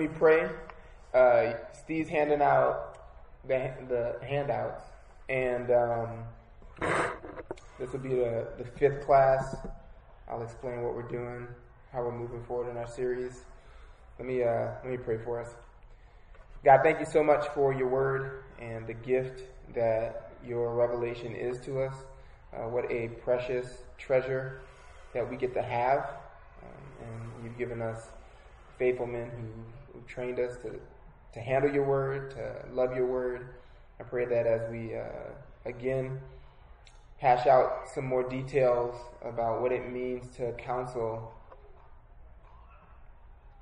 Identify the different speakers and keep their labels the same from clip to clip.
Speaker 1: me pray. Uh, Steve's handing out the, the handouts, and um, this will be the, the fifth class. I'll explain what we're doing, how we're moving forward in our series. Let me uh, let me pray for us. God, thank you so much for your word and the gift that your revelation is to us. Uh, what a precious treasure that we get to have. Um, and you've given us faithful men who, trained us to, to handle your word, to love your word. I pray that as we, uh, again, hash out some more details about what it means to counsel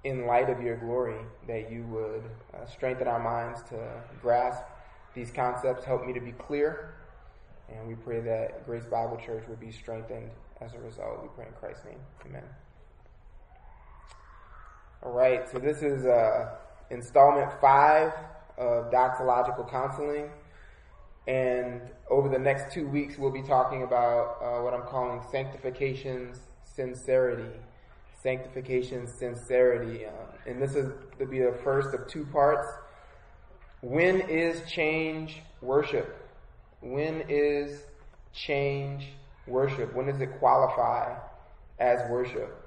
Speaker 1: in light of your glory, that you would uh, strengthen our minds to grasp these concepts, help me to be clear, and we pray that Grace Bible Church would be strengthened as a result. We pray in Christ's name. Amen. All right, so this is uh, installment five of doxological counseling. And over the next two weeks, we'll be talking about uh, what I'm calling sanctification's sincerity. Sanctification, sincerity. Uh, and this is to be the first of two parts. When is change worship? When is change worship? When does it qualify as worship?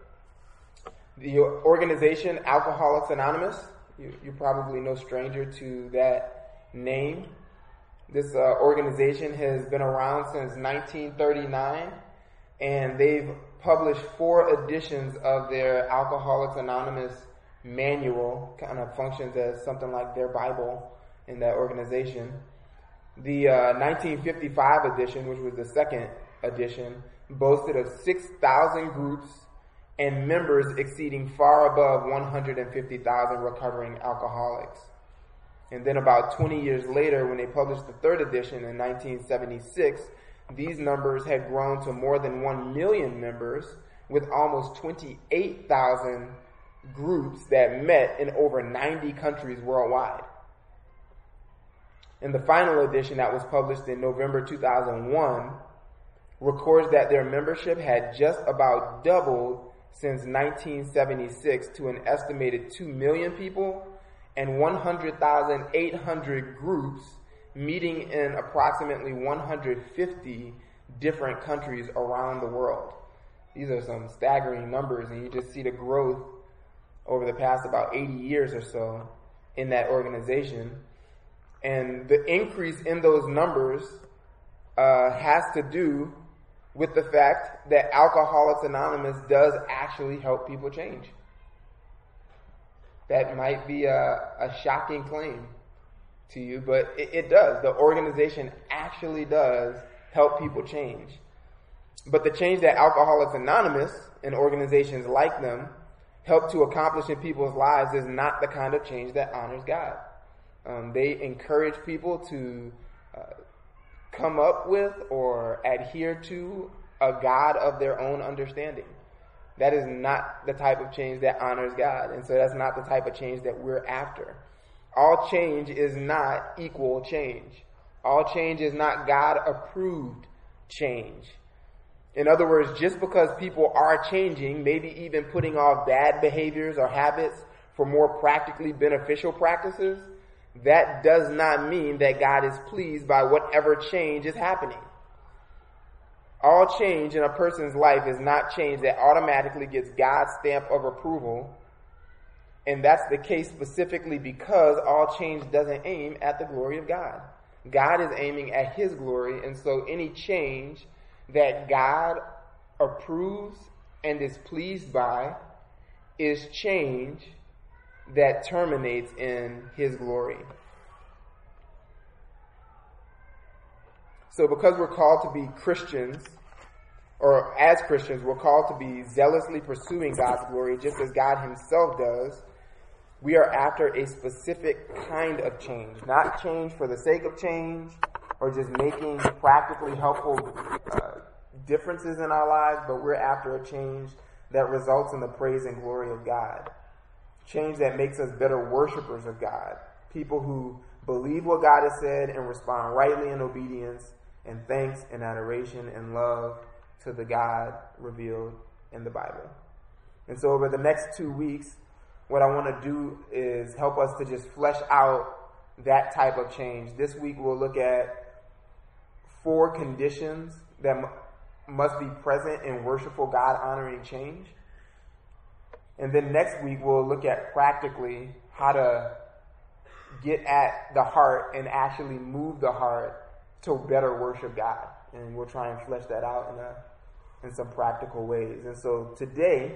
Speaker 1: The organization Alcoholics Anonymous, you, you're probably no stranger to that name. This uh, organization has been around since 1939, and they've published four editions of their Alcoholics Anonymous manual, kind of functions as something like their Bible in that organization. The uh, 1955 edition, which was the second edition, boasted of 6,000 groups and members exceeding far above 150,000 recovering alcoholics. And then about 20 years later, when they published the third edition in 1976, these numbers had grown to more than 1 million members with almost 28,000 groups that met in over 90 countries worldwide. In the final edition that was published in November 2001, records that their membership had just about doubled since 1976 to an estimated 2 million people and 100,800 groups meeting in approximately 150 different countries around the world. These are some staggering numbers, and you just see the growth over the past about 80 years or so in that organization. And the increase in those numbers uh, has to do with the fact that Alcoholics Anonymous does actually help people change. That might be a, a shocking claim to you, but it, it does. The organization actually does help people change. But the change that Alcoholics Anonymous and organizations like them help to accomplish in people's lives is not the kind of change that honors God. Um, they encourage people to uh, come up with or adhere to a God of their own understanding. That is not the type of change that honors God. And so that's not the type of change that we're after. All change is not equal change. All change is not God approved change. In other words, just because people are changing, maybe even putting off bad behaviors or habits for more practically beneficial practices, that does not mean that God is pleased by whatever change is happening. All change in a person's life is not change that automatically gets God's stamp of approval. And that's the case specifically because all change doesn't aim at the glory of God. God is aiming at His glory, and so any change that God approves and is pleased by is change that terminates in His glory. So, because we're called to be Christians, or as Christians, we're called to be zealously pursuing God's glory, just as God Himself does, we are after a specific kind of change. Not change for the sake of change, or just making practically helpful uh, differences in our lives, but we're after a change that results in the praise and glory of God change that makes us better worshipers of God. People who believe what God has said and respond rightly in obedience and thanks and adoration and love to the God revealed in the Bible. And so over the next two weeks, what I want to do is help us to just flesh out that type of change. This week we'll look at four conditions that m- must be present in worshipful God honoring change. And then next week we'll look at practically how to get at the heart and actually move the heart to better worship God. And we'll try and flesh that out in a in some practical ways. And so today,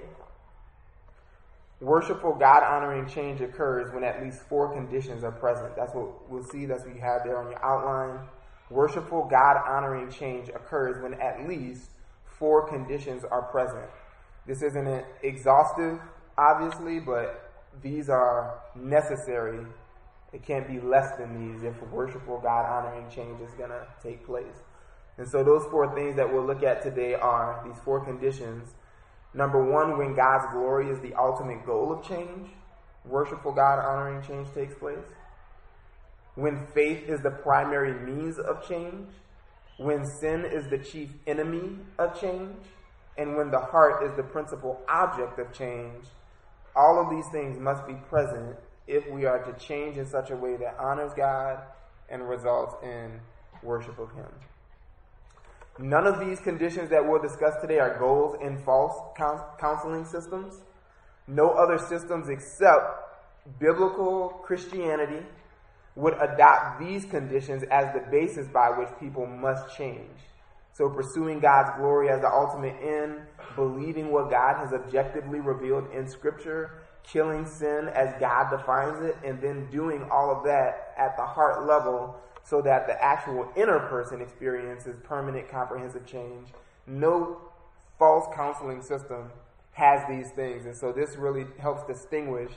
Speaker 1: worshipful God honoring change occurs when at least four conditions are present. That's what we'll see. That's what you have there on your outline. Worshipful God honoring change occurs when at least four conditions are present. This isn't an exhaustive, obviously, but these are necessary. It can't be less than these if worshipful God honoring change is going to take place. And so those four things that we'll look at today are these four conditions. Number one, when God's glory is the ultimate goal of change, worshipful God honoring change takes place. When faith is the primary means of change, when sin is the chief enemy of change, and when the heart is the principal object of change, all of these things must be present if we are to change in such a way that honors God and results in worship of Him. None of these conditions that we'll discuss today are goals in false counseling systems. No other systems except biblical Christianity would adopt these conditions as the basis by which people must change. So, pursuing God's glory as the ultimate end, believing what God has objectively revealed in Scripture, killing sin as God defines it, and then doing all of that at the heart level so that the actual inner person experiences permanent comprehensive change. No false counseling system has these things. And so this really helps distinguish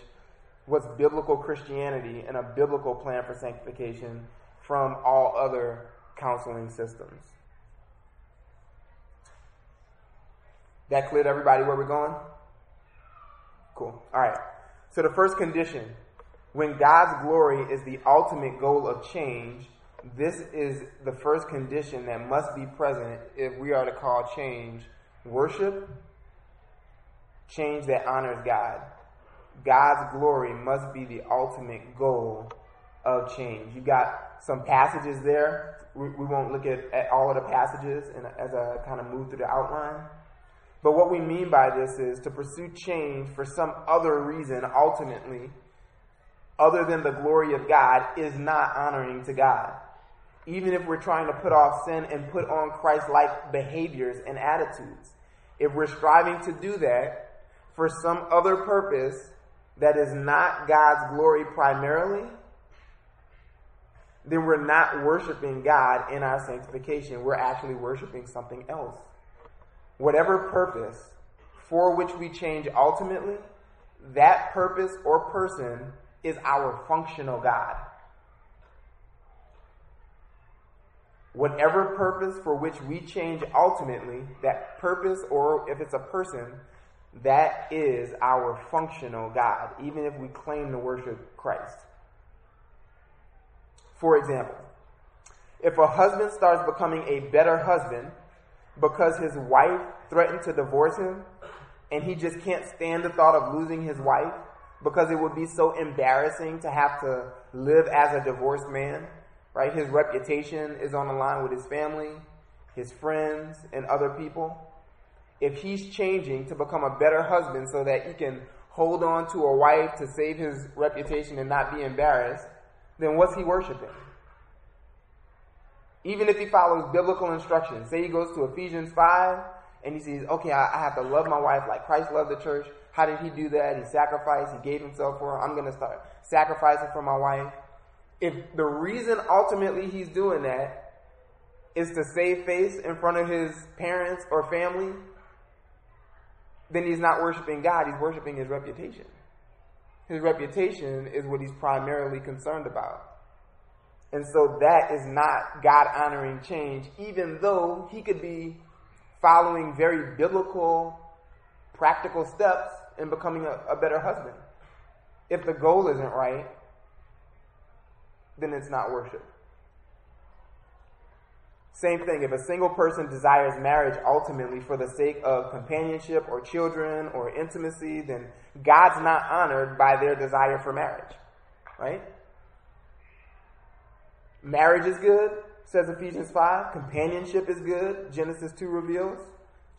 Speaker 1: what's biblical Christianity and a biblical plan for sanctification from all other counseling systems. That cleared everybody where we're going? Cool. All right. So the first condition when God's glory is the ultimate goal of change, this is the first condition that must be present if we are to call change worship, change that honors God. God's glory must be the ultimate goal of change. You got some passages there. We, we won't look at, at all of the passages and as I kind of move through the outline. But what we mean by this is to pursue change for some other reason, ultimately, other than the glory of God, is not honoring to God even if we're trying to put off sin and put on Christ like behaviors and attitudes. If we're striving to do that for some other purpose that is not God's glory primarily, then we're not worshiping God in our sanctification. We're actually worshiping something else. Whatever purpose for which we change ultimately, that purpose or person is our functional God. whatever purpose for which we change ultimately, that purpose, or if it's a person, that is our functional God, even if we claim to worship Christ. For example, if a husband starts becoming a better husband because his wife threatened to divorce him and he just can't stand the thought of losing his wife because it would be so embarrassing to have to live as a divorced man, right? His reputation is on the line with his family, his friends, and other people. If he's changing to become a better husband so that he can hold on to a wife to save his reputation and not be embarrassed, then what's he worshiping? Even if he follows biblical instructions, say he goes to Ephesians 5 and he says, okay, I, I have to love my wife like Christ loved the church. How did he do that? He sacrificed, he gave himself for her. I'm going to start sacrificing for my wife if the reason ultimately he's doing that is to save face in front of his parents or family, then he's not worshiping God, he's worshiping his reputation. His reputation is what he's primarily concerned about. And so that is not God honoring change, even though he could be following very biblical, practical steps in becoming a, a better husband. If the goal isn't right, then it's not worship. Same thing, if a single person desires marriage ultimately for the sake of companionship or children or intimacy, then God's not honored by their desire for marriage. Right? Marriage is good, says Ephesians 5. Companionship is good, Genesis 2 reveals.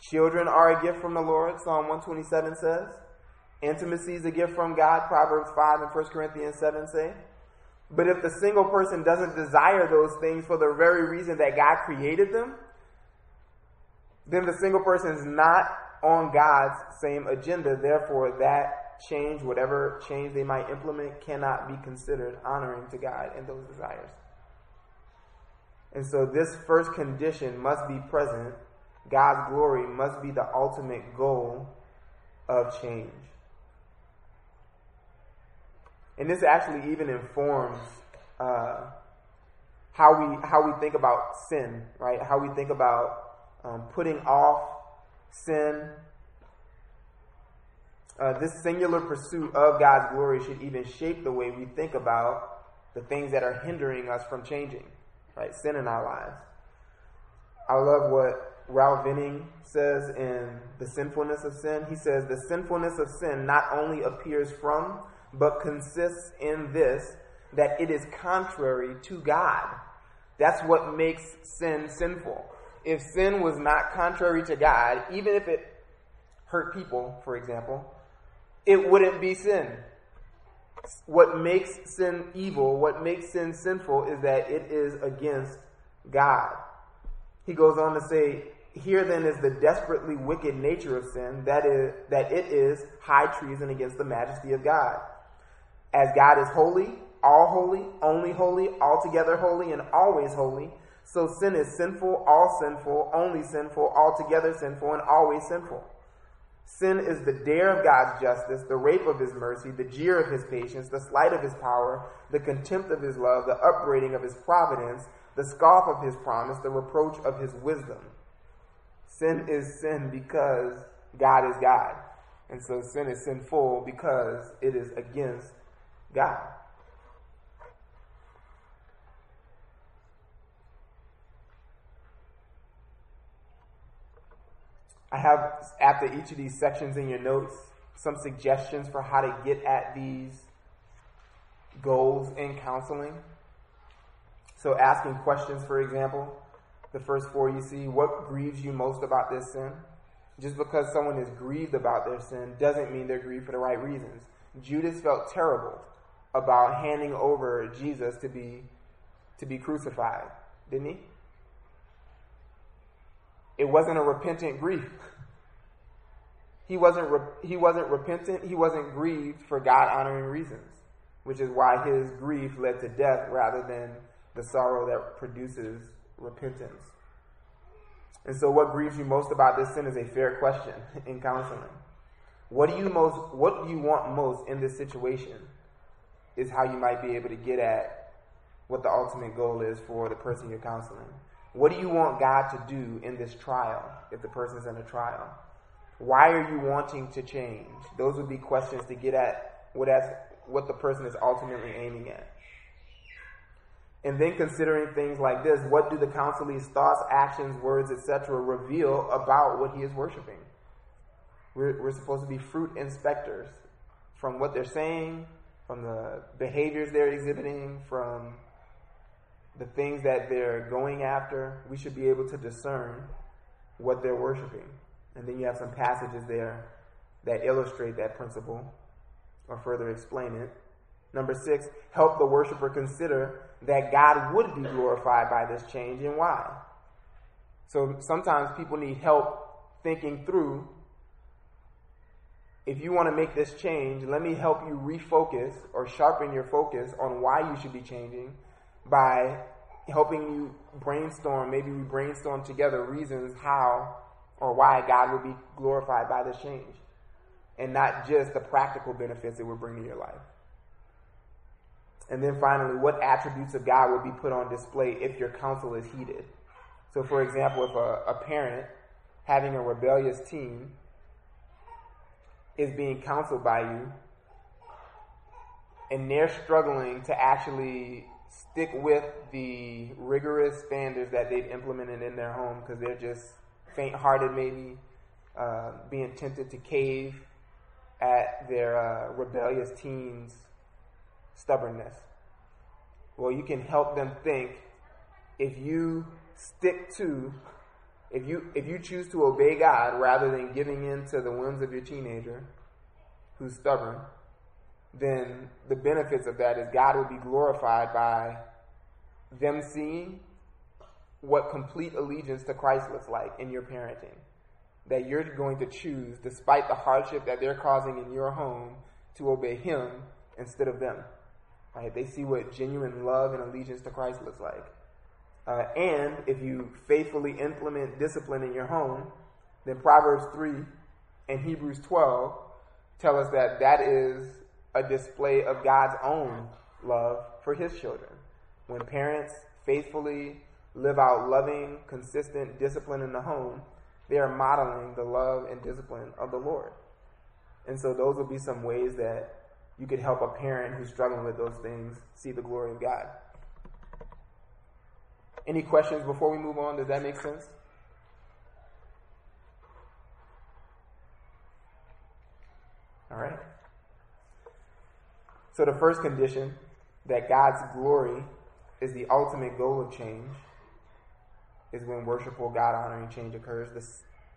Speaker 1: Children are a gift from the Lord, Psalm 127 says. Intimacy is a gift from God, Proverbs 5 and 1 Corinthians 7 say. But if the single person doesn't desire those things for the very reason that God created them, then the single person is not on God's same agenda. Therefore, that change, whatever change they might implement, cannot be considered honoring to God in those desires. And so, this first condition must be present. God's glory must be the ultimate goal of change. And this actually even informs uh, how we how we think about sin, right? How we think about um, putting off sin. Uh, this singular pursuit of God's glory should even shape the way we think about the things that are hindering us from changing, right? Sin in our lives. I love what Ralph Venning says in The Sinfulness of Sin. He says, The sinfulness of sin not only appears from but consists in this that it is contrary to God. That's what makes sin sinful. If sin was not contrary to God, even if it hurt people, for example, it wouldn't be sin. What makes sin evil, what makes sin sinful, is that it is against God. He goes on to say, here then is the desperately wicked nature of sin, that is that it is high treason against the majesty of God. As God is holy, all holy, only holy, altogether holy, and always holy, so sin is sinful, all sinful, only sinful, altogether sinful, and always sinful. Sin is the dare of God's justice, the rape of his mercy, the jeer of his patience, the slight of his power, the contempt of his love, the upbraiding of his providence, the scoff of his promise, the reproach of his wisdom. Sin is sin because God is God. And so sin is sinful because it is against God. I have, after each of these sections in your notes, some suggestions for how to get at these goals in counseling. So, asking questions, for example, the first four you see, what grieves you most about this sin? Just because someone is grieved about their sin doesn't mean they're grieved for the right reasons. Judas felt terrible about handing over Jesus to be to be crucified, didn't he? It wasn't a repentant grief. He wasn't re- he wasn't repentant, he wasn't grieved for God honoring reasons, which is why his grief led to death rather than the sorrow that produces repentance. And so what grieves you most about this sin is a fair question in counseling. What do you most what do you want most in this situation? is how you might be able to get at what the ultimate goal is for the person you're counseling. What do you want God to do in this trial if the person's in a trial? Why are you wanting to change? Those would be questions to get at what, as, what the person is ultimately aiming at. And then considering things like this, what do the counselee's thoughts, actions, words, etc. reveal about what he is worshiping? We're, we're supposed to be fruit inspectors from what they're saying, from the behaviors they're exhibiting, from the things that they're going after, we should be able to discern what they're worshiping. And then you have some passages there that illustrate that principle or further explain it. Number six, help the worshiper consider that God would be glorified by this change and why. So sometimes people need help thinking through if you want to make this change, let me help you refocus or sharpen your focus on why you should be changing by helping you brainstorm. Maybe we brainstorm together reasons how or why God would be glorified by this change and not just the practical benefits it would bring to your life. And then finally, what attributes of God would be put on display if your counsel is heeded? So, for example, if a, a parent having a rebellious teen is being counseled by you and they're struggling to actually stick with the rigorous standards that they've implemented in their home because they're just faint hearted, maybe, uh, being tempted to cave at their uh, rebellious teens' stubbornness. Well, you can help them think if you stick to if you if you choose to obey God rather than giving in to the whims of your teenager who's stubborn, then the benefits of that is God will be glorified by them seeing what complete allegiance to Christ looks like in your parenting. That you're going to choose, despite the hardship that they're causing in your home, to obey Him instead of them. Right? They see what genuine love and allegiance to Christ looks like. Uh, and if you faithfully implement discipline in your home, then Proverbs 3 and Hebrews 12 tell us that that is a display of God's own love for his children. When parents faithfully live out loving, consistent discipline in the home, they are modeling the love and discipline of the Lord. And so those will be some ways that you could help a parent who's struggling with those things see the glory of God. Any questions before we move on? Does that make sense? All right. So, the first condition that God's glory is the ultimate goal of change is when worshipful God honoring change occurs. The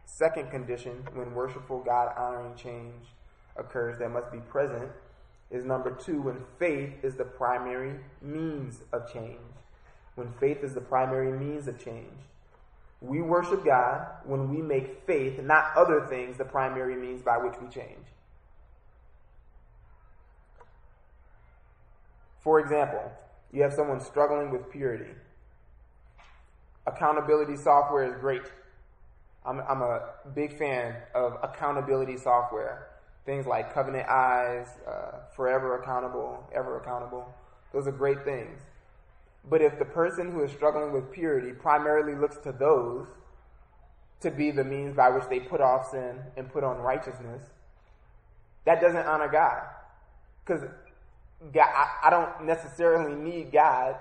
Speaker 1: second condition, when worshipful God honoring change occurs, that must be present, is number two, when faith is the primary means of change when faith is the primary means of change. We worship God when we make faith, not other things, the primary means by which we change. For example, you have someone struggling with purity. Accountability software is great. I'm, I'm a big fan of accountability software. Things like Covenant Eyes, uh, Forever Accountable, Ever Accountable. Those are great things. But if the person who is struggling with purity primarily looks to those to be the means by which they put off sin and put on righteousness, that doesn't honor God. Because I, I, don't necessarily need God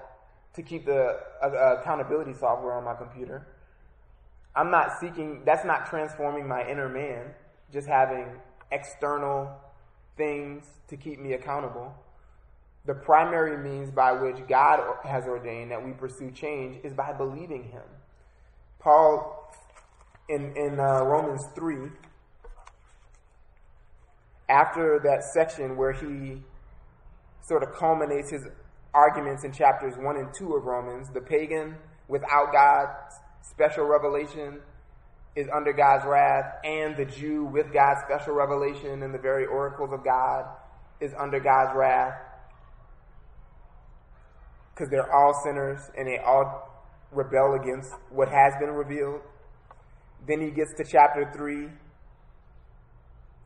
Speaker 1: to keep the uh, uh, accountability software on my computer. I'm not seeking, that's not transforming my inner man, just having external things to keep me accountable the primary means by which God has ordained that we pursue change is by believing Him. Paul, in, in uh, Romans 3, after that section where he sort of culminates his arguments in chapters 1 and 2 of Romans, the pagan without God's special revelation is under God's wrath, and the Jew with God's special revelation and the very oracles of God is under God's wrath because they're all sinners and they all rebel against what has been revealed. Then he gets to chapter 3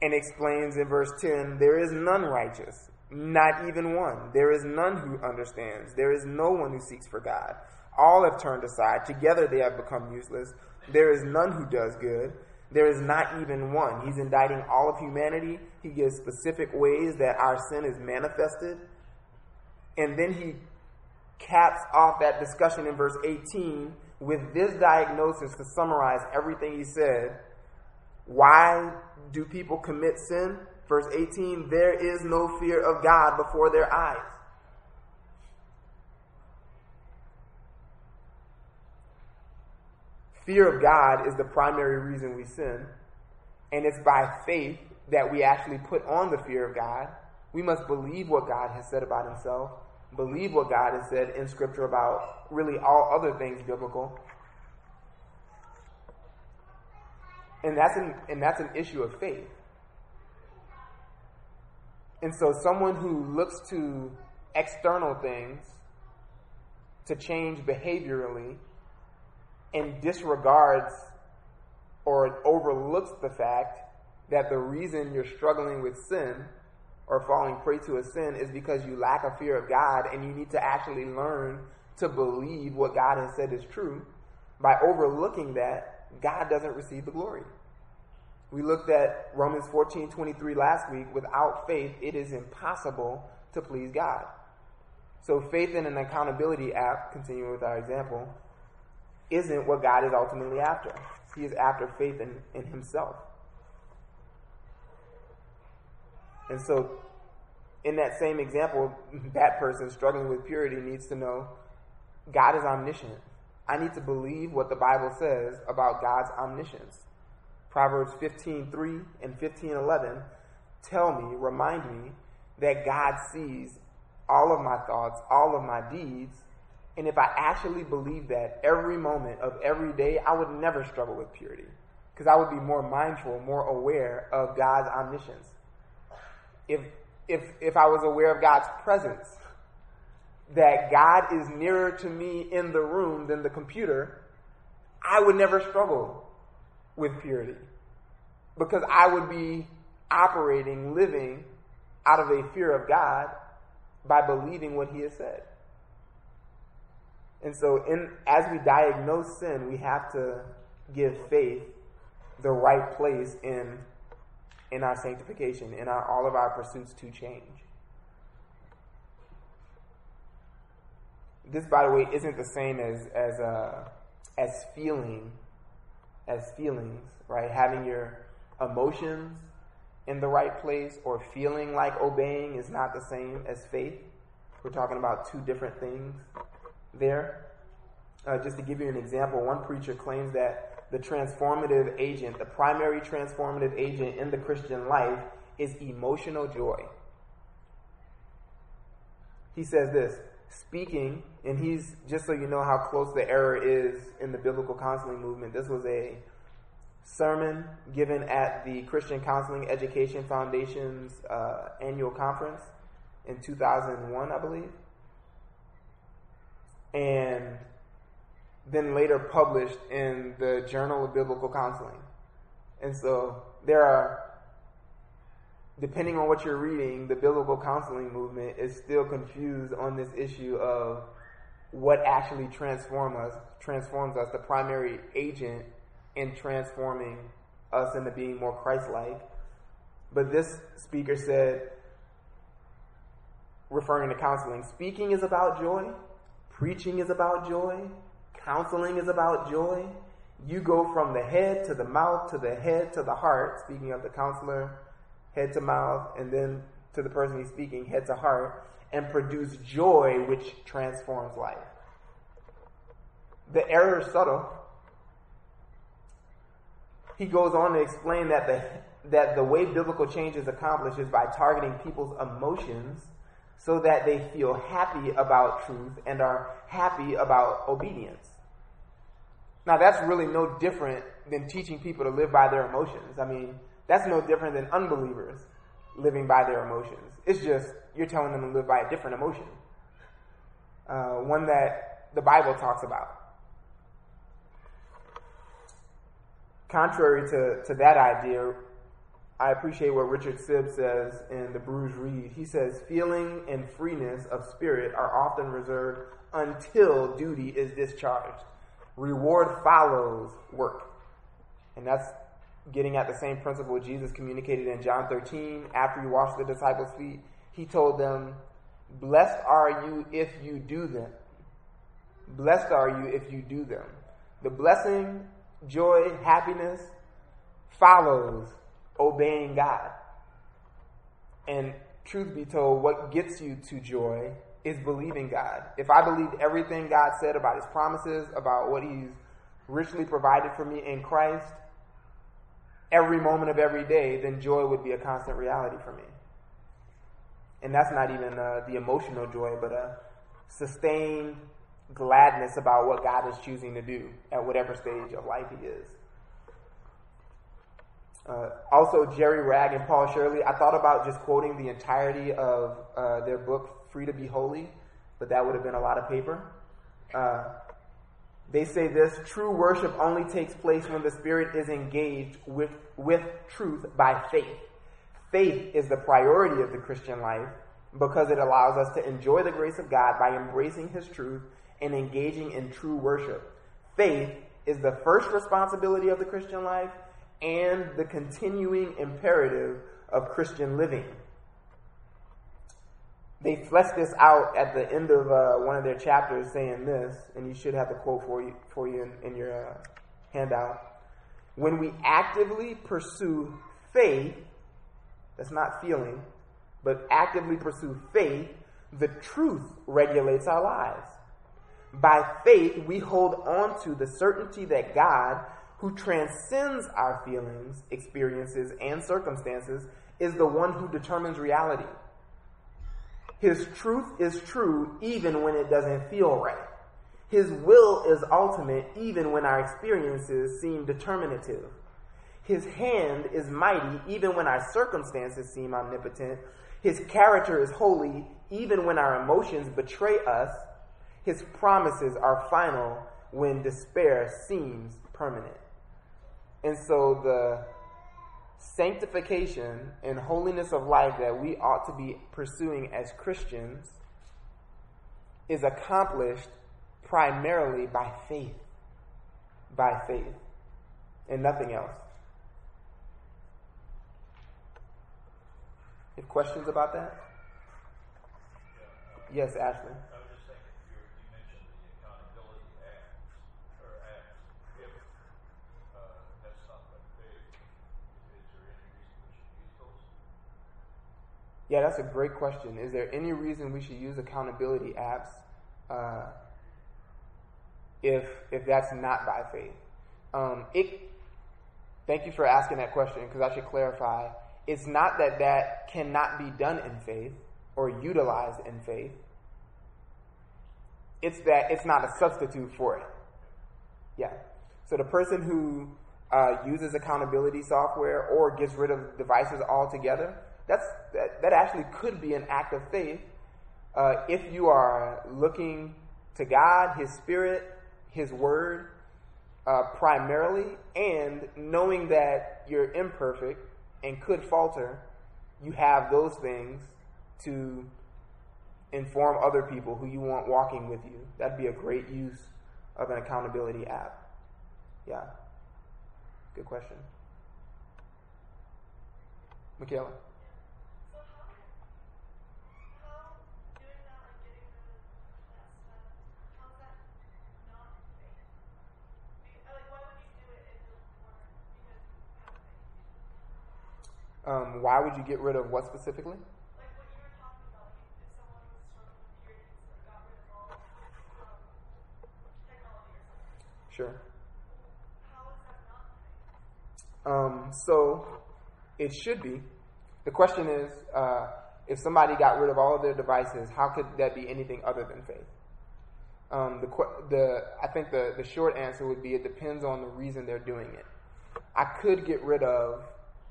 Speaker 1: and explains in verse 10 there is none righteous, not even one. There is none who understands. There is no one who seeks for God. All have turned aside. Together they have become useless. There is none who does good. There is not even one. He's indicting all of humanity. He gives specific ways that our sin is manifested. And then he caps off that discussion in verse 18 with this diagnosis to summarize everything he said. Why do people commit sin? Verse 18 there is no fear of God before their eyes. Fear of God is the primary reason we sin, and it's by faith that we actually put on the fear of God. We must believe what God has said about himself believe what God has said in Scripture about really all other things biblical. And that's an, and that's an issue of faith. And so, someone who looks to external things to change behaviorally and disregards or overlooks the fact that the reason you're struggling with sin or falling prey to a sin is because you lack a fear of God and you need to actually learn to believe what God has said is true. By overlooking that, God doesn't receive the glory. We looked at Romans 14 23 last week. Without faith, it is impossible to please God. So faith in an accountability app, continuing with our example, isn't what God is ultimately after. He is after faith in, in himself. And so in that same example, that person struggling with purity needs to know God is omniscient. I need to believe what the Bible says about God's omniscience. Proverbs 15:3 and 15:11 tell me, remind me that God sees all of my thoughts, all of my deeds, and if I actually believe that every moment of every day, I would never struggle with purity because I would be more mindful, more aware of God's omniscience. If if if I was aware of God's presence, that God is nearer to me in the room than the computer, I would never struggle with purity because I would be operating, living out of a fear of God by believing what He has said. And so, in as we diagnose sin, we have to give faith the right place in in our sanctification, in our all of our pursuits to change. This, by the way, isn't the same as as uh, as feeling, as feelings, right? Having your emotions in the right place or feeling like obeying is not the same as faith. We're talking about two different things there. Uh, just to give you an example, one preacher claims that the transformative agent, the primary transformative agent in the Christian life, is emotional joy. He says this speaking, and he's just so you know how close the error is in the biblical counseling movement, this was a sermon given at the Christian Counseling Education Foundation's uh, annual conference in 2001, I believe. And then later published in the Journal of Biblical Counseling. And so there are, depending on what you're reading, the biblical counseling movement is still confused on this issue of what actually transform us, transforms us, the primary agent in transforming us into being more Christ-like. But this speaker said, referring to counseling, speaking is about joy, preaching is about joy, counseling is about joy. You go from the head to the mouth to the head to the heart, speaking of the counselor, head to mouth, and then to the person he's speaking, head to heart, and produce joy which transforms life. The error is subtle, he goes on to explain that the, that the way biblical change is accomplished is by targeting people's emotions so that they feel happy about truth and are happy about obedience. Now, that's really no different than teaching people to live by their emotions. I mean, that's no different than unbelievers living by their emotions. It's just you're telling them to live by a different emotion, uh, one that the Bible talks about. contrary to, to that idea, I appreciate what Richard Sibbes says in The Bruised Reed. He says, feeling and freeness of spirit are often reserved until duty is discharged. Reward follows work. And that's getting at the same principle Jesus communicated in John 13. After he washed the disciples' feet, he told them, Blessed are you if you do them. Blessed are you if you do them. The blessing joy, happiness follows obeying God. And truth be told, what gets you to joy is believing God. If I believed everything God said about his promises, about what he's richly provided for me in Christ, every moment of every day, then joy would be a constant reality for me. And that's not even uh, the emotional joy, but a sustained gladness about what God is choosing to do at whatever stage of life He is. Uh, also, Jerry Wragg and Paul Shirley. I thought about just quoting the entirety of uh, their book, Free to Be Holy, but that would have been a lot of paper. Uh, they say this true worship only takes place when the Spirit is engaged with, with truth by faith. Faith is the priority of the Christian life because it allows us to enjoy the grace of God by embracing His truth and engaging in true worship. Faith is the first responsibility of the Christian life and the continuing imperative of Christian living. They flesh this out at the end of uh, one of their chapters, saying this, and you should have the quote for you for you in, in your uh, handout. When we actively pursue faith, that's not feeling, but actively pursue faith, the truth regulates our lives. By faith, we hold on to the certainty that God, who transcends our feelings, experiences, and circumstances, is the one who determines reality. His truth is true even when it doesn't feel right. His will is ultimate even when our experiences seem determinative. His hand is mighty even when our circumstances seem omnipotent. His character is holy even when our emotions betray us. His promises are final when despair seems permanent. And so the sanctification and holiness of life that we ought to be pursuing as Christians is accomplished primarily by faith. By faith. And nothing else. Have questions about that? Yes, Ashley. Yeah, that's a great question. Is there any reason we should use accountability apps uh, if if that's not by faith? Um, it. Thank you for asking that question because I should clarify. It's not that that cannot be done in faith or utilized in faith. It's that it's not a substitute for it. Yeah. So the person who uh, uses accountability software or gets rid of devices altogether, that's, that, that actually could be an act of faith uh, if you are looking to God, His Spirit, His Word uh, primarily, and knowing that you're imperfect and could falter, you have those things to inform other people who you want walking with you. That'd be a great use of an accountability app. Yeah. Good question. Michaela. Um, why would you get rid of what specifically? Sure. Um, so it should be. The question is, uh, if somebody got rid of all of their devices, how could that be anything other than faith? Um, the, the, I think the, the short answer would be it depends on the reason they're doing it. I could get rid of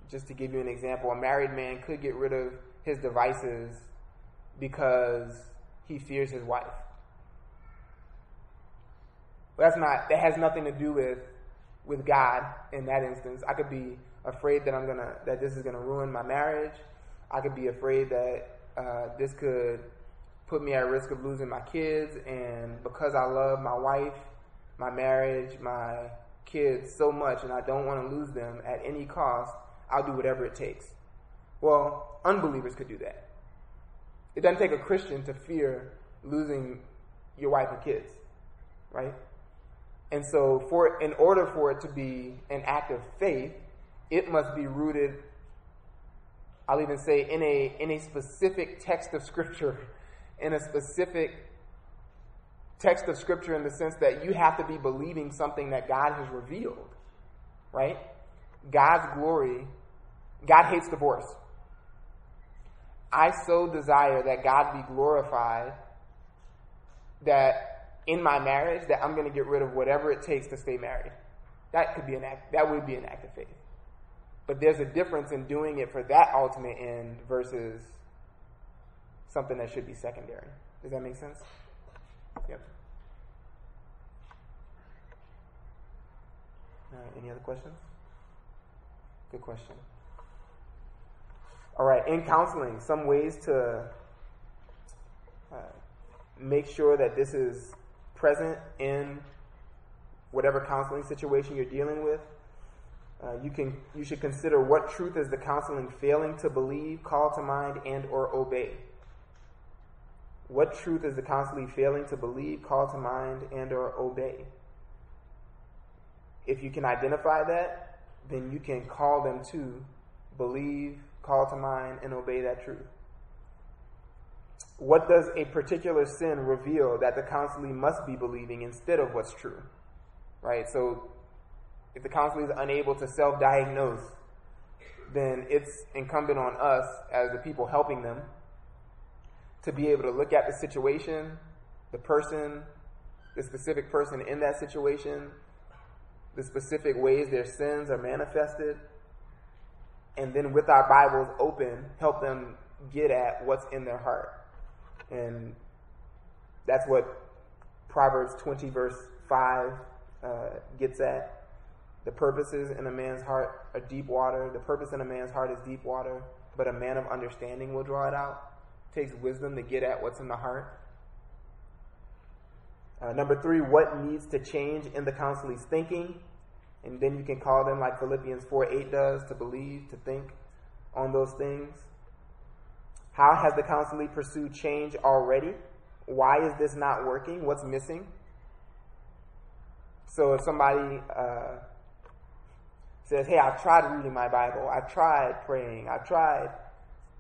Speaker 1: just to give you an example, a married man could get rid of his devices because he fears his wife. But that's not that has nothing to do with with God in that instance. I could be afraid that I'm gonna that this is gonna ruin my marriage. I could be afraid that uh, this could put me at risk of losing my kids, and because I love my wife, my marriage, my kids so much, and I don't want to lose them at any cost, I'll do whatever it takes. Well, unbelievers could do that. It doesn't take a Christian to fear losing your wife and kids, right? And so, for in order for it to be an act of faith, it must be rooted. I'll even say in a in a specific text of Scripture, in a specific text of Scripture, in the sense that you have to be believing something that God has revealed, right? God's glory, God hates divorce. I so desire that God be glorified that in my marriage that I'm going to get rid of whatever it takes to stay married. That could be an act, that would be an act of faith. But there's a difference in doing it for that ultimate end versus something that should be secondary. Does that make sense? Yep. any other questions? Good question. All right, in counseling, some ways to uh, make sure that this is present in whatever counseling situation you're dealing with. Uh, you can you should consider what truth is the counseling failing to believe, call to mind, and or obey. What truth is the counseling failing to believe, call to mind, and or obey? If you can identify that, then you can call them to believe, call to mind, and obey that truth. What does a particular sin reveal that the counselee must be believing instead of what's true? Right? So, if the counselee is unable to self diagnose, then it's incumbent on us as the people helping them to be able to look at the situation, the person, the specific person in that situation, the specific ways their sins are manifested, and then with our Bibles open, help them get at what's in their heart. And that's what Proverbs 20, verse 5 uh, gets at. The purposes in a man's heart are deep water. The purpose in a man's heart is deep water, but a man of understanding will draw it out. It takes wisdom to get at what's in the heart. Uh, number three, what needs to change in the counselee's thinking? And then you can call them like Philippians 4 8 does to believe, to think on those things. How has the counselee pursued change already? Why is this not working? What's missing? So if somebody uh, says, Hey, I've tried reading my Bible, I've tried praying, I've tried,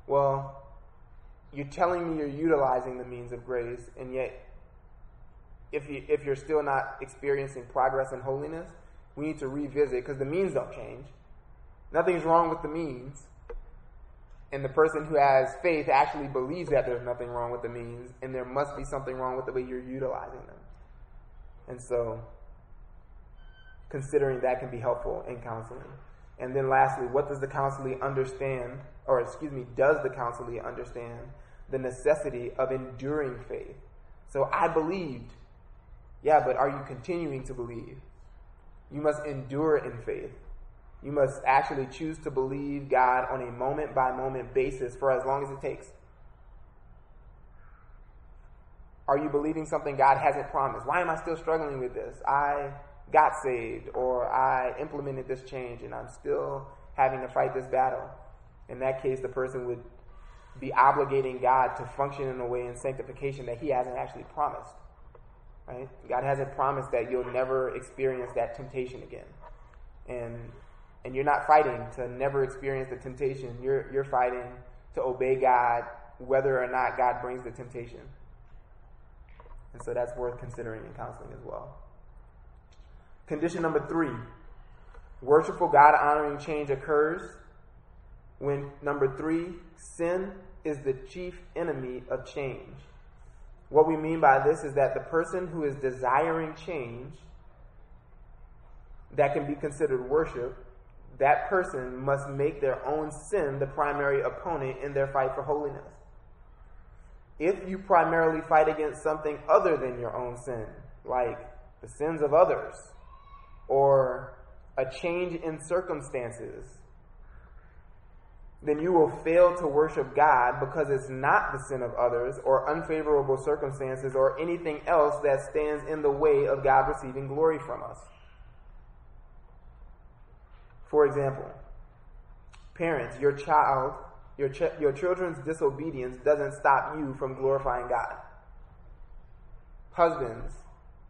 Speaker 1: well, you're telling me you're utilizing the means of grace, and yet if, you, if you're still not experiencing progress in holiness, we need to revisit because the means don't change. Nothing's wrong with the means. And the person who has faith actually believes that there's nothing wrong with the means, and there must be something wrong with the way you're utilizing them. And so, considering that can be helpful in counseling. And then, lastly, what does the counselee understand, or excuse me, does the counselee understand the necessity of enduring faith? So, I believed. Yeah, but are you continuing to believe? You must endure in faith. You must actually choose to believe God on a moment by moment basis for as long as it takes. Are you believing something God hasn't promised? Why am I still struggling with this? I got saved or I implemented this change and I'm still having to fight this battle. In that case, the person would be obligating God to function in a way in sanctification that he hasn't actually promised. Right? God hasn't promised that you'll never experience that temptation again. And and you're not fighting to never experience the temptation. You're you're fighting to obey God whether or not God brings the temptation. And so that's worth considering in counseling as well. Condition number three worshipful God honoring change occurs when, number three, sin is the chief enemy of change. What we mean by this is that the person who is desiring change that can be considered worship, that person must make their own sin the primary opponent in their fight for holiness. If you primarily fight against something other than your own sin, like the sins of others, or a change in circumstances, then you will fail to worship God because it's not the sin of others or unfavorable circumstances or anything else that stands in the way of God receiving glory from us. For example, parents, your child, your, ch- your children's disobedience doesn't stop you from glorifying God. Husbands,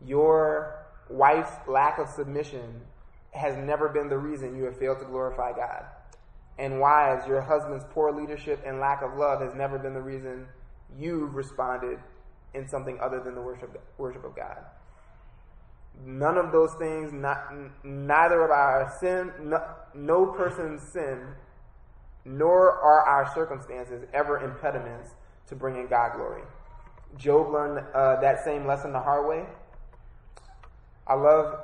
Speaker 1: your wife's lack of submission has never been the reason you have failed to glorify God. And wives, your husband's poor leadership and lack of love has never been the reason you've responded in something other than the worship, worship of God. None of those things, not, neither of our sin, no, no person's sin, nor are our circumstances ever impediments to bringing God glory. Job learned uh, that same lesson the hard way. I love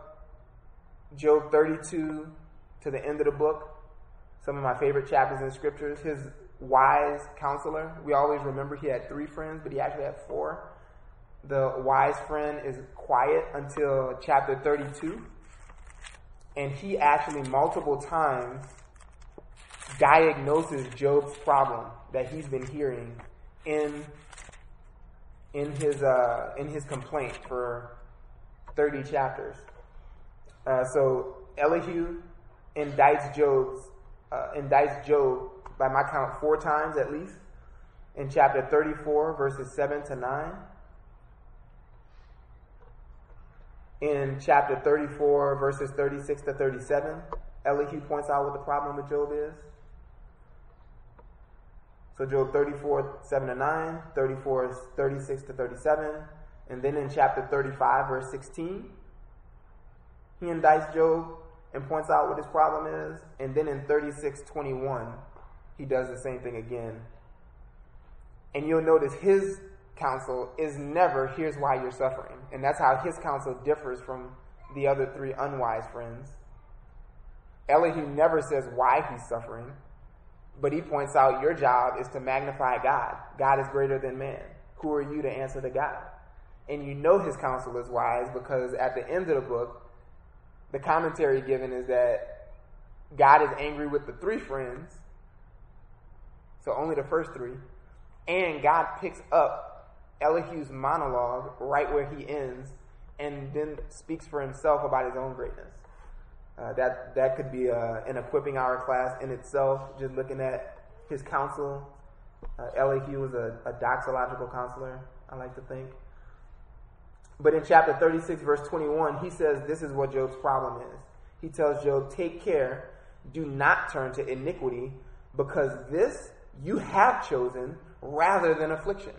Speaker 1: Job 32 to the end of the book some of my favorite chapters in scriptures. His wise counselor, we always remember he had three friends, but he actually had four. The wise friend is quiet until chapter 32. And he actually multiple times diagnoses Job's problem that he's been hearing in in his uh, in his complaint for 30 chapters. Uh, so Elihu indicts Job's uh, indicts Job, by my count, four times at least. in chapter 34, verses 7 to 9. In chapter 34, verses 36 to 37, Elihu points out what the problem with Job is. So Job 34, 7 to 9, 34, 36 to 37. And then in chapter 35, verse 16, he indicts Job and points out what his problem is. And then in 36, 21, he does the same thing again. And you'll notice his counsel is never, here's why you're suffering. And that's how his counsel differs from the other three unwise friends. Elihu never says why he's suffering, but he points out your job is to magnify God. God is greater than man. Who are you to answer to God? And you know his counsel is wise because at the end of the book, the commentary given is that God is angry with the three friends, so only the first three, and God picks up Elihu's monologue right where he ends and then speaks for himself about his own greatness. Uh, that that could be uh, an equipping hour class in itself, just looking at his counsel. Uh, Elihu was a, a doxological counselor, I like to think. But in chapter 36, verse 21, he says this is what Job's problem is. He tells Job, Take care, do not turn to iniquity, because this you have chosen rather than affliction.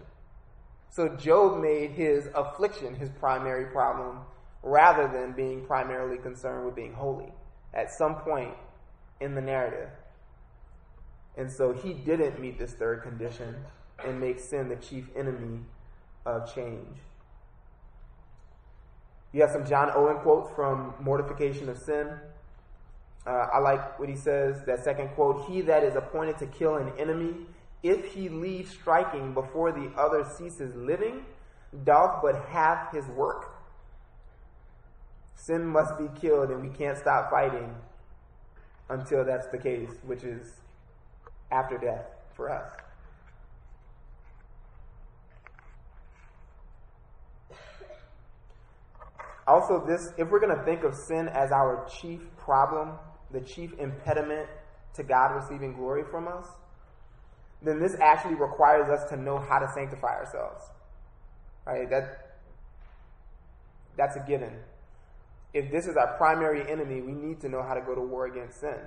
Speaker 1: So Job made his affliction his primary problem rather than being primarily concerned with being holy at some point in the narrative. And so he didn't meet this third condition and make sin the chief enemy of change. You have some John Owen quotes from Mortification of Sin. Uh, I like what he says, that second quote He that is appointed to kill an enemy, if he leave striking before the other ceases living, doth but half his work. Sin must be killed, and we can't stop fighting until that's the case, which is after death for us. Also, this if we're going to think of sin as our chief problem, the chief impediment to God receiving glory from us, then this actually requires us to know how to sanctify ourselves. Right? That that's a given. If this is our primary enemy, we need to know how to go to war against sin,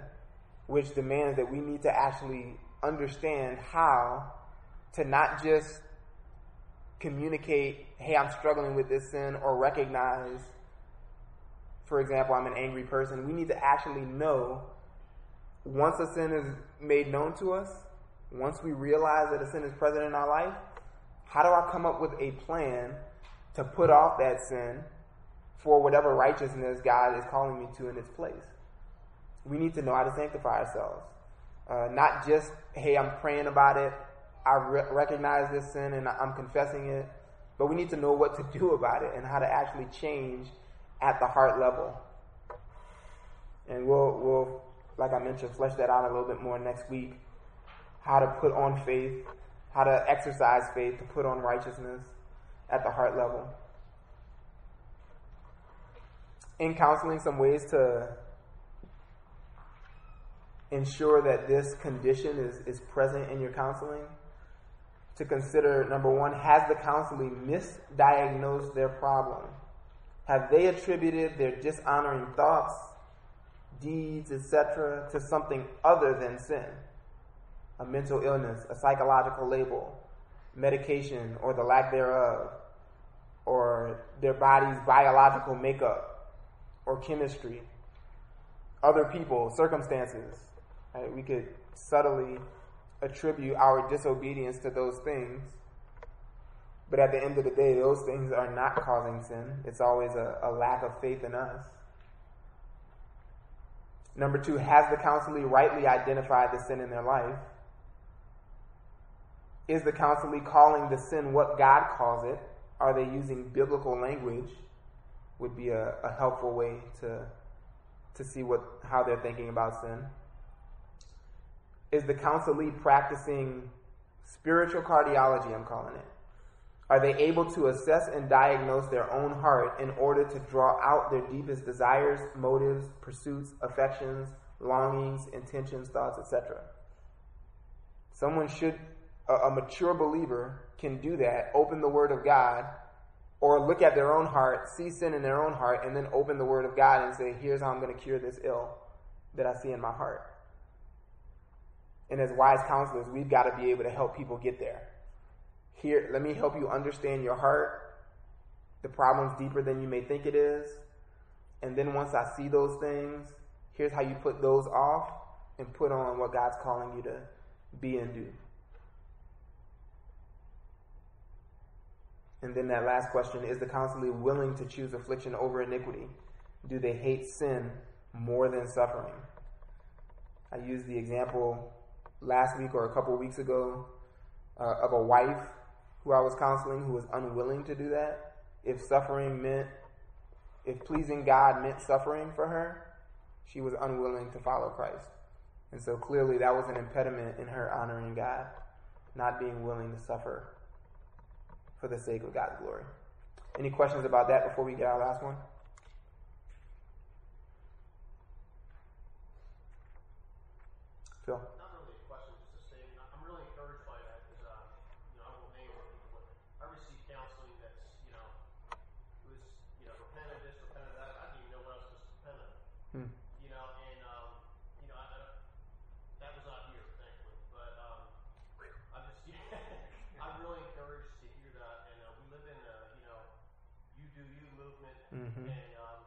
Speaker 1: which demands that we need to actually understand how to not just communicate, hey, I'm struggling with this sin, or recognize, for example, I'm an angry person. We need to actually know once a sin is made known to us, once we realize that a sin is present in our life, how do I come up with a plan to put off that sin for whatever righteousness God is calling me to in its place? We need to know how to sanctify ourselves. Uh, not just, hey, I'm praying about it, I re- recognize this sin and I'm confessing it, but we need to know what to do about it and how to actually change at the heart level. And we'll, we'll, like I mentioned, flesh that out a little bit more next week how to put on faith, how to exercise faith to put on righteousness at the heart level. In counseling, some ways to ensure that this condition is, is present in your counseling. To consider number one, has the counselee misdiagnosed their problem? Have they attributed their dishonoring thoughts, deeds, etc., to something other than sin? a mental illness, a psychological label, medication or the lack thereof, or their body's biological makeup or chemistry, other people, circumstances. Right? We could subtly attribute our disobedience to those things. But at the end of the day, those things are not causing sin. It's always a, a lack of faith in us. Number two, has the counselee rightly identified the sin in their life? Is the counselee calling the sin what God calls it? Are they using biblical language? Would be a, a helpful way to to see what how they're thinking about sin. Is the counselee practicing spiritual cardiology? I'm calling it. Are they able to assess and diagnose their own heart in order to draw out their deepest desires, motives, pursuits, affections, longings, intentions, thoughts, etc.? Someone should a, a mature believer can do that, open the Word of God, or look at their own heart, see sin in their own heart, and then open the Word of God and say, here's how I'm going to cure this ill that I see in my heart. And as wise counselors, we've got to be able to help people get there. Here, let me help you understand your heart. The problem's deeper than you may think it is. And then once I see those things, here's how you put those off and put on what God's calling you to be and do. And then that last question is the counselor willing to choose affliction over iniquity? Do they hate sin more than suffering? I used the example last week or a couple weeks ago uh, of a wife who I was counseling who was unwilling to do that. If suffering meant, if pleasing God meant suffering for her, she was unwilling to follow Christ. And so clearly that was an impediment in her honoring God, not being willing to suffer for the sake of God's glory. Any questions about that before we get our last one? Phil?
Speaker 2: Not really a question, just a statement. I'm really encouraged by that because, uh, you know, I won't name other people, but I received counseling that's, you know, it was, you know, repent of this, repent of that. I didn't even know what else was repent of.
Speaker 1: Hmm.
Speaker 2: You know, and, um, you know, I, I, that was not here, thankfully. But, um, I'm just, yeah, I'm really encouraged to hear that. And, uh, we live in a, you know, you do you movement.
Speaker 1: Mhm.
Speaker 2: And, um,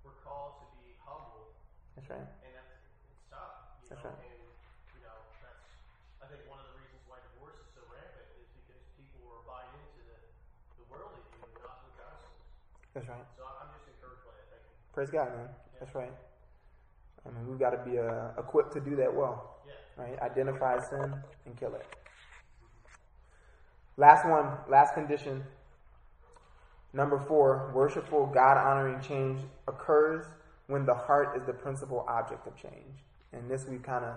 Speaker 2: we're called to be humble
Speaker 1: That's right.
Speaker 2: and that's it's tough, you
Speaker 1: That's
Speaker 2: know.
Speaker 1: right.
Speaker 2: And you know, that's I think one of the reasons why divorce is so rampant is because people are buying into the the worldly view, not the gospel.
Speaker 1: That's right.
Speaker 2: So I'm just encouraged by you.
Speaker 1: Praise God, man. That's right. I mean, we've got to be uh, equipped to do that well.
Speaker 2: Yeah.
Speaker 1: Right? Identify sin and kill it. Last one, last condition. Number four, worshipful, God honoring change occurs when the heart is the principal object of change. And this we've kind of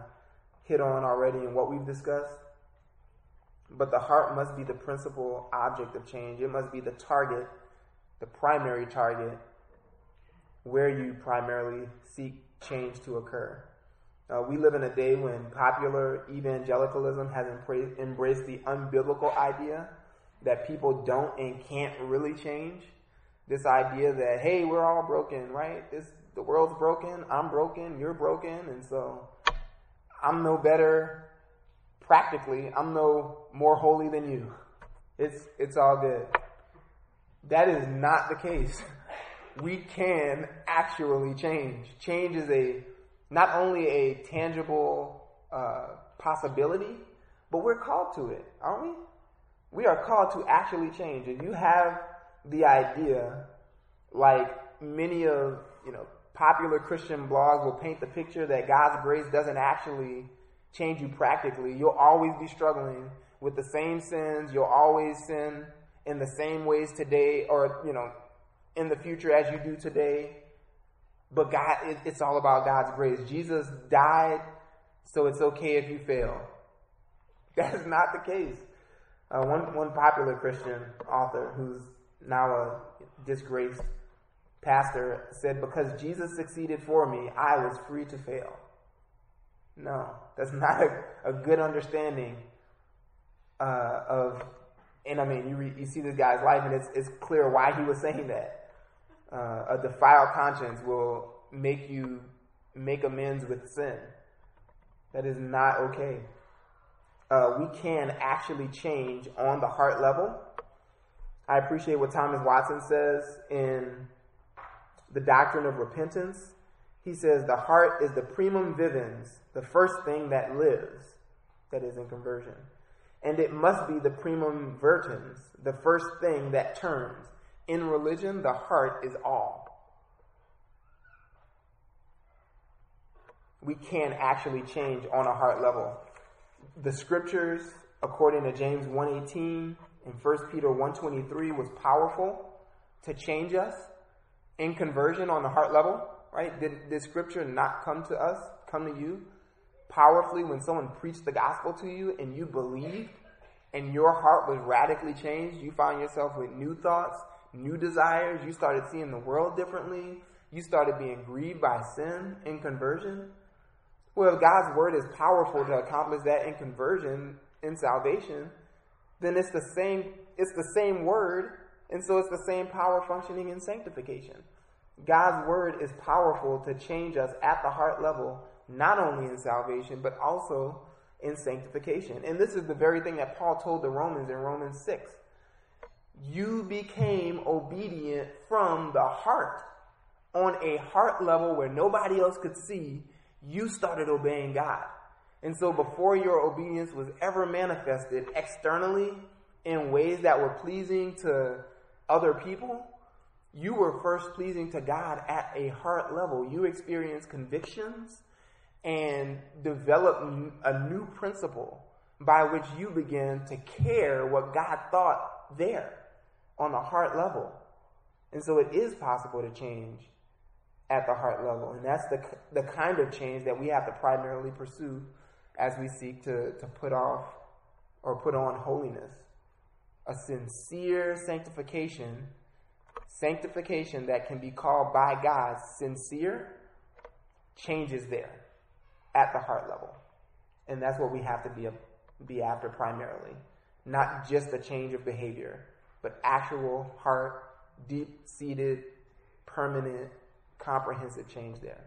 Speaker 1: hit on already in what we've discussed. But the heart must be the principal object of change. It must be the target, the primary target, where you primarily seek change to occur. Uh, we live in a day when popular evangelicalism has embra- embraced the unbiblical idea that people don't and can't really change. This idea that hey, we're all broken, right? This the world's broken, I'm broken, you're broken, and so I'm no better practically, I'm no more holy than you. It's it's all good. That is not the case. We can actually change. Change is a not only a tangible uh, possibility, but we're called to it, aren't we? We are called to actually change. If you have the idea, like many of you know popular Christian blogs will paint the picture that God's grace doesn't actually change you practically, you'll always be struggling with the same sins. You'll always sin in the same ways today, or you know, in the future as you do today. But God, it, it's all about God's grace. Jesus died, so it's okay if you fail. That is not the case. Uh, one one popular Christian author who's now a disgraced pastor said, "Because Jesus succeeded for me, I was free to fail." No, that's not a, a good understanding uh, of. And I mean, you re, you see this guy's life, and it's it's clear why he was saying that. Uh, a defiled conscience will make you make amends with sin. That is not okay. Uh, we can actually change on the heart level. I appreciate what Thomas Watson says in the doctrine of repentance. He says the heart is the primum vivens, the first thing that lives, that is in conversion. And it must be the primum vertens, the first thing that turns. In religion, the heart is all. We can actually change on a heart level. The scriptures, according to James 1:18 and 1 Peter 1:23 was powerful to change us in conversion on the heart level, right? Did, did scripture not come to us, come to you powerfully when someone preached the gospel to you and you believed and your heart was radically changed? You found yourself with new thoughts, new desires. You started seeing the world differently. You started being grieved by sin in conversion. Well, if God's word is powerful to accomplish that in conversion, in salvation, then it's the same it's the same word, and so it's the same power functioning in sanctification. God's word is powerful to change us at the heart level, not only in salvation, but also in sanctification. And this is the very thing that Paul told the Romans in Romans 6. You became obedient from the heart. On a heart level where nobody else could see, you started obeying God. And so before your obedience was ever manifested externally in ways that were pleasing to other people, you were first pleasing to God at a heart level. You experienced convictions and develop a new principle by which you begin to care what God thought there on a heart level. And so it is possible to change at the heart level. And that's the, the kind of change that we have to primarily pursue as we seek to, to put off or put on holiness. A sincere sanctification, sanctification that can be called by God sincere, changes there at the heart level. And that's what we have to be, be after primarily. Not just a change of behavior, but actual heart, deep seated, permanent, comprehensive change there.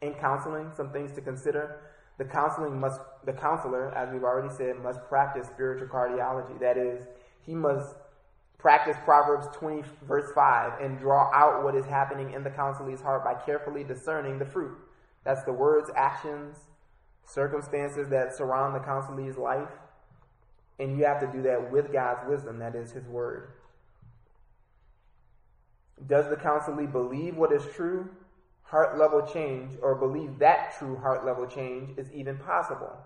Speaker 1: In counseling, some things to consider. The counseling must the counselor, as we've already said, must practice spiritual cardiology. That is, he must practice Proverbs 20 verse 5 and draw out what is happening in the counselee's heart by carefully discerning the fruit. That's the words, actions, circumstances that surround the counselee's life. And you have to do that with God's wisdom, that is his word. Does the counselee believe what is true? Heart level change, or believe that true heart level change is even possible.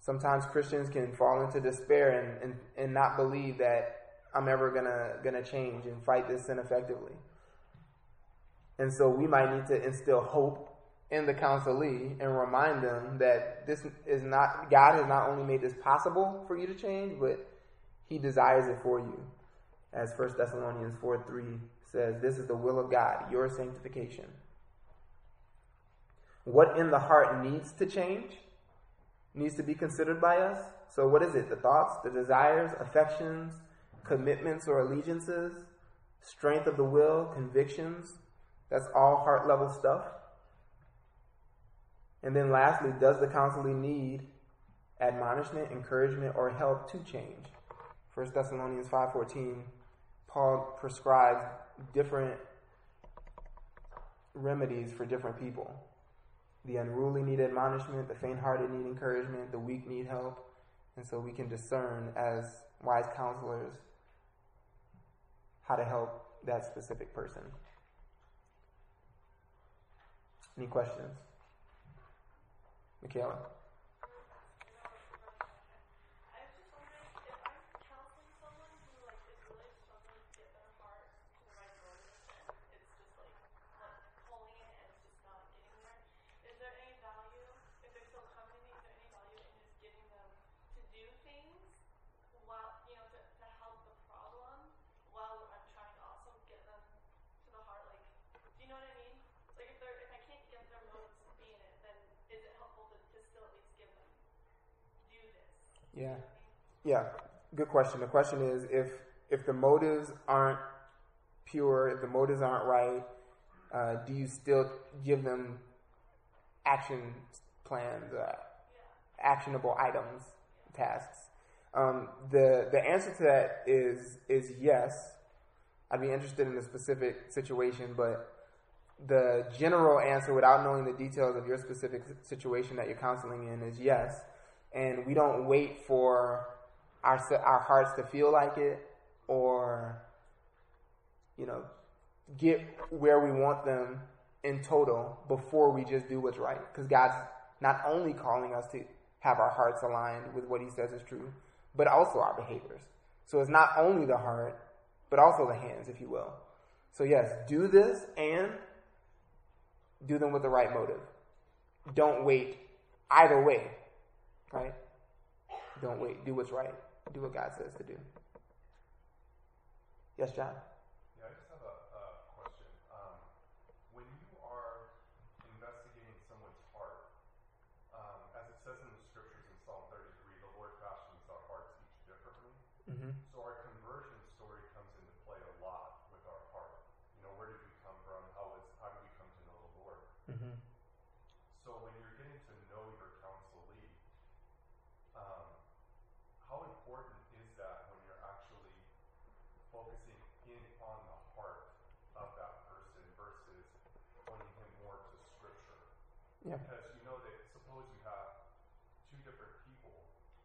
Speaker 1: Sometimes Christians can fall into despair and, and, and not believe that I'm ever gonna gonna change and fight this sin effectively. And so we might need to instill hope in the counselee and remind them that this is not God has not only made this possible for you to change, but He desires it for you. As 1 Thessalonians 4 3 says, This is the will of God, your sanctification. What in the heart needs to change needs to be considered by us. So, what is it? The thoughts, the desires, affections, commitments or allegiances, strength of the will, convictions. That's all heart level stuff. And then lastly, does the counselee need admonishment, encouragement, or help to change? 1 Thessalonians 5.14, Paul prescribes different remedies for different people. The unruly need admonishment, the faint-hearted need encouragement, the weak need help. And so we can discern as wise counselors how to help that specific person. Any questions? Michaela. Yeah. Yeah. Good question. The question is if if the motives aren't pure, if the motives aren't right, uh, do you still give them action plans, uh, actionable items, tasks? Um, the the answer to that is is yes. I'd be interested in a specific situation, but the general answer, without knowing the details of your specific situation that you're counseling in, is yes and we don't wait for our our hearts to feel like it or you know get where we want them in total before we just do what's right. Because God's not only calling us to have our hearts aligned with what he says is true but also our behaviors. So it's not only the heart but also the hands if you will. So yes do this and do them with the right motive. Don't wait either way Right? Don't wait. Do what's right. Do what God says to do. Yes, John.
Speaker 3: Yeah, I just have a, a question. Um, when you are investigating someone's heart, um, as it says in the scriptures in Psalm 33, the
Speaker 1: Yeah.
Speaker 3: Because you know that suppose you have two different people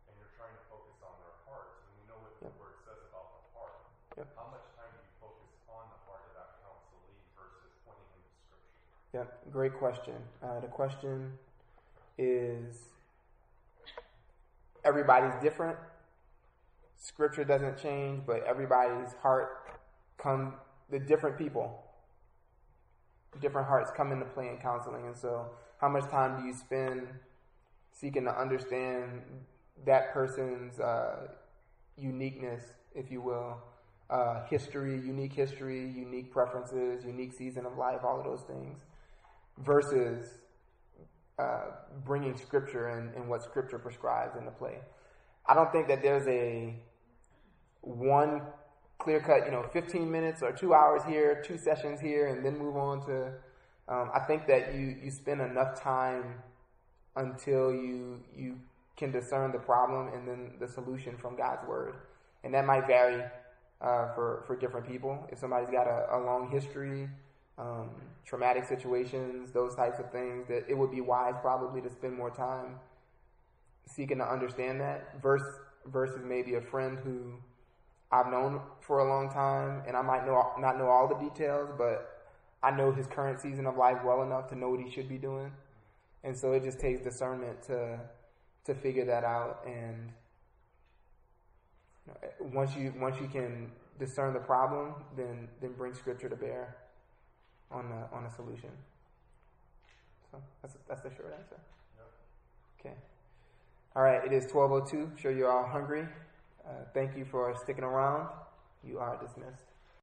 Speaker 3: and you're trying to focus on their hearts, and you know what
Speaker 1: Yep.
Speaker 3: the word says about the heart.
Speaker 1: Yep.
Speaker 3: How much time do you focus on the heart of that counselee versus pointing him to
Speaker 1: Yep, great question. Uh, the question is everybody's different. Scripture doesn't change, but everybody's heart come the different people. Different hearts come into play in counseling, and so how much time do you spend seeking to understand that person's uh, uniqueness, if you will, uh, history, unique history, unique preferences, unique season of life, all of those things, versus uh, bringing scripture and, and what scripture prescribes into play. I don't think that there's a one clear cut, you know, 15 minutes or two hours here, two sessions here, and then move on to. Um, I think that you, you spend enough time until you you can discern the problem and then the solution from God's word, and that might vary uh, for for different people. If somebody's got a, a long history, um, traumatic situations, those types of things, that it would be wise probably to spend more time seeking to understand that versus versus maybe a friend who I've known for a long time, and I might know not know all the details, but I know his current season of life well enough to know what he should be doing, and so it just takes discernment to to figure that out. And once you once you can discern the problem, then then bring scripture to bear on the, on a solution. So that's that's the short answer. Okay. All right. It is twelve oh two. Sure, you're all hungry. Uh, thank you for sticking around. You are dismissed.